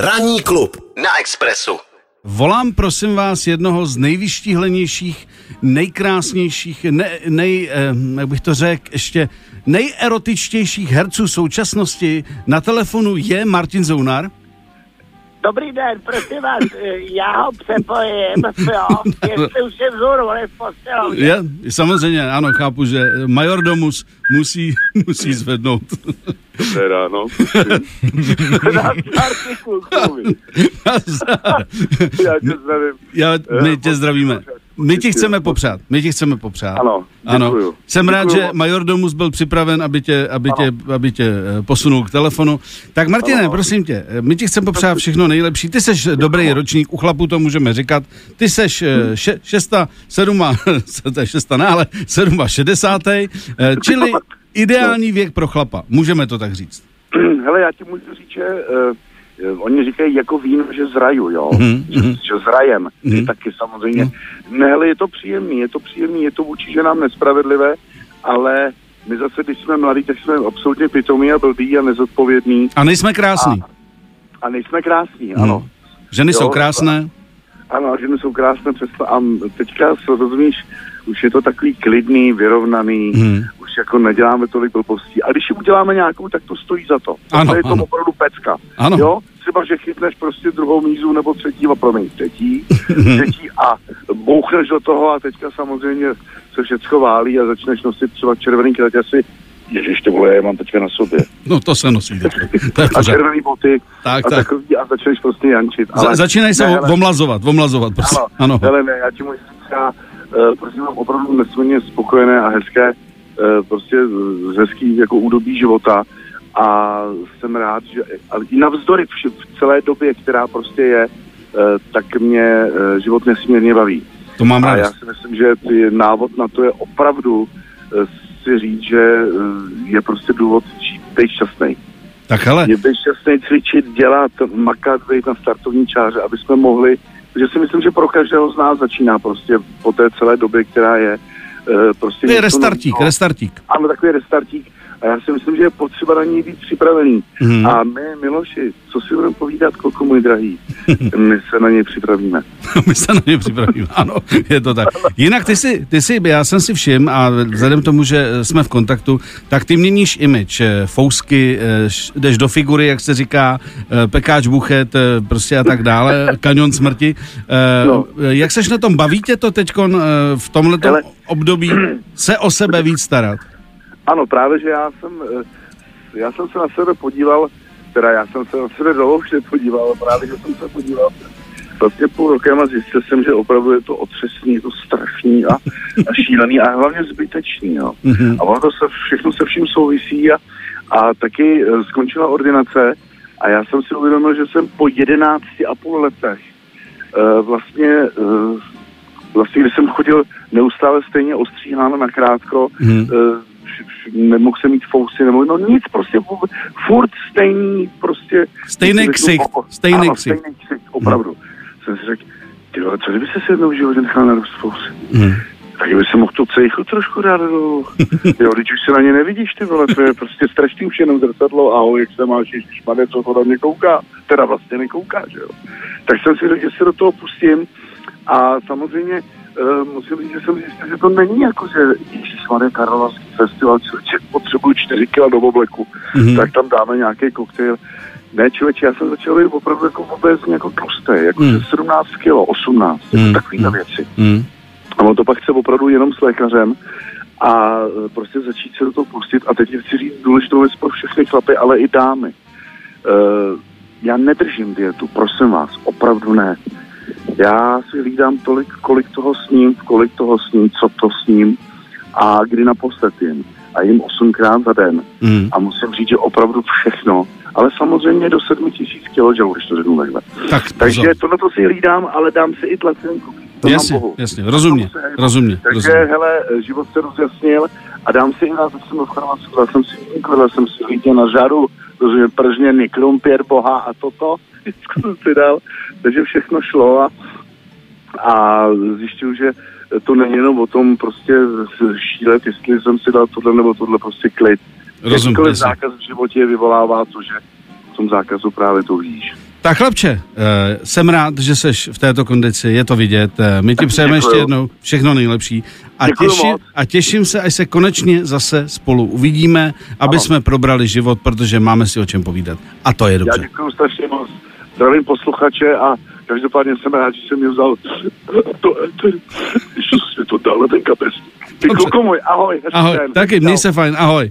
Ranní klub na Expressu. Volám prosím vás jednoho z nejvyštíhlenějších, nejkrásnějších, ne, nej, eh, jak bych to řekl, ještě nejerotičtějších herců současnosti. Na telefonu je Martin Zounar. Dobrý den, prosím vás, já ho přepojím, jo, jestli už je vzhůru, on je v postelu. Je, samozřejmě, ano, chápu, že majordomus musí, musí zvednout. Dobré ráno. Nazdar, ty klukovi. Já tě zdravím. Já, my Eh, tě zdravíme. My ti chceme popřát, my ti chceme popřát. Ano, Ano. děkuju. Jsem rád, Děkuju že moc. majordomus byl připraven, aby tě, aby tě, aby tě eh, posunul k telefonu. Tak Martine, Ano. prosím tě, eh, my ti chceme popřát všechno nejlepší. Ty seš dobrý ročník, u chlapů to můžeme říkat. Ty seš Hmm. eh, še, šesta, sedma, to je šesta, ne, ale sedma šedesátej, čili ideální věk pro chlapa. Můžeme to tak říct. Hele, já ti můžu říct, že oni říkají jako víno, že zraju, jo. Mhm, Že, mhm. že zrajem. Mhm. Je taky samozřejmě. Ne, hele, je to příjemný, je to příjemný, je to vůči ženám nespravedlivé, ale my zase, když jsme mladí, tak jsme absolutně pitomí a blbí a nezodpovědní A nejsme krásní. a nejsme krásní, Hmm. ano. Ženy Jo, jsou krásné. Ano, ženy jsou krásné přesto a teďka, rozumíš, už je to takový klidný, vyrovnaný, Hmm. už jako neděláme tolik blbostí. A když uděláme nějakou, tak to stojí za to. Ano, to je to ano. opravdu pecka. Ano. Jo? Třeba, že chytneš prostě druhou mízu nebo třetí, a promiň, třetí, třetí a bouchneš do toho a teďka samozřejmě se všecko válí a začneš nosit třeba červený kraťasy. Ježiš, ty vole, já mám teďka na sobě. No to se nosí. To A červený boty Tak, a tak. takový a začneš prostě jančit. Za, začínají se ne, ale- omlazovat, omlazovat, prostě. ano, Ano. Hele, ne, já ti můžu říct, já uh, prostě mám opravdu nesmírně spokojené a hezké uh, prostě hezký jako údobí života a jsem rád, že ale i navzdory vši, v celé době, která prostě je, uh, tak mě uh, život nesmírně baví. To mám A já rád. si myslím, že ty návod na to je opravdu uh, si říct, že je prostě důvod žít, být šťastný. Tak hele, Je být šťastný, cvičit, dělat, makat, být na startovní čáře, aby jsme mohli, protože si myslím, že pro každého z nás začíná prostě po té celé době, která je eh, prostě... to je restartík, nového. restartík. Ano, takový restartík. A já si myslím, že je potřeba na něj být připravený. Mhm. A my, Miloši, co si budeme povídat, kolko můj drahý, my se na něj připravíme. My se na ně připravíme, ano, je to tak. Jinak ty si, ty si, já jsem si všim a vzhledem k tomu, že jsme v kontaktu, tak ty měníš image, eh, fousky, eh, jdeš do figury, jak se říká, eh, pekáč buchet, eh, prostě a tak dále, kanion smrti. Eh, No. Jak seš na tom, baví tě to teď v tomhle období se o sebe víc starat? Ano, právě, že já jsem, eh, já jsem se na sebe podíval, teda já jsem se na sebe nepodíval, ale právě, že jsem se podíval vlastně půl rokem a zjistil jsem, že opravdu je to otřesný, je to strašný a, a šílený a hlavně zbytečný, jo. Mhm. A ono to se, všechno se vším souvisí a, a taky eh, skončila ordinace a já jsem si uvědomil, že jsem po 11 a půl letech eh, vlastně, vlastně, když jsem chodil neustále stejně ostříhán na krátko, š- nemohl jsem mít fousy, nebo no nic, prostě furt stejný, prostě... Stejný o- stejný ano, ksicht. stejný ksicht, opravdu. Jsem si řekl, ty vole, co kdyby se si jednou v životě nechal narůst fousy? Mhm. Tak by se mohl tu cejchu trošku dát dolů. Jo, když už se na ně nevidíš, ty vole, to je prostě strašný už jenom zrcadlo, ahoj, jak se máš, ježišmarja, co to na mě kouká, teda vlastně nekouká, že jo. Tak jsem si řekl, že se do toho pustím a samozřejmě musím říct, že jsem zjistil, že to není jako, že ježišmarja, Karlovarský festival, člověče, potřebuju 4 kg do obleku, Mhm. tak tam dáme nějaký koktejl. Ne, člověče, já jsem začal být opravdu jako vůbec jako tlustý, jako mm. 17 kg, 18, Mhm. jako takovýhle věci. Mhm. A on to pak chce opravdu jenom s lékařem a e, prostě začít se do toho pustit. A teď chci říct důležitou věc pro všechny chlapy, ale i dámy. E, já nedržím dietu, prosím vás, opravdu ne. Já si hlídám tolik, kolik toho sním, kolik toho sním, co to sním a kdy naposled jim. A jim osmkrát za den. Mhm. A musím říct, že opravdu všechno. Ale samozřejmě do 7 tisíc kg, když to řeknu takhle. Tak, pozor. Takže tohle to si hlídám, ale dám si i tlacenku. To Jasně, Bohu. jasně, rozumně, To se- rozumně, Takže, rozumně. hele, život se rozjasnil a dám si i nás, jsem v Chorvatsku, jsem si dal jsem si lítě na žaru, rozumě, pržně, nikrumpěr, boha a toto, všechno jsem si dal, takže všechno šlo a, a zjišťuju, že to není jenom o tom prostě šílet, jestli jsem si dal tohle nebo tohle prostě klid. Rozumím, Jakýkoliv jasně. zákaz v životě vyvolává to, že v tom zákazu právě to víš. Tak chlapče, eh, jsem rád, že seš v této kondici, je to vidět. Eh, My ti přejeme ještě jednou všechno nejlepší. A, těši, a těším se, až se konečně zase spolu uvidíme, aby Ano. jsme probrali život, protože máme si o čem povídat. A to je Já dobře. děkuji strašně moc. Zdravím posluchače a každopádně jsem rád, že jsem mě vzal to, to, jsi to dal na ten kapes. Ty kluku můj, ahoj. Ahoj, taky, Čau. měj se fajn, ahoj.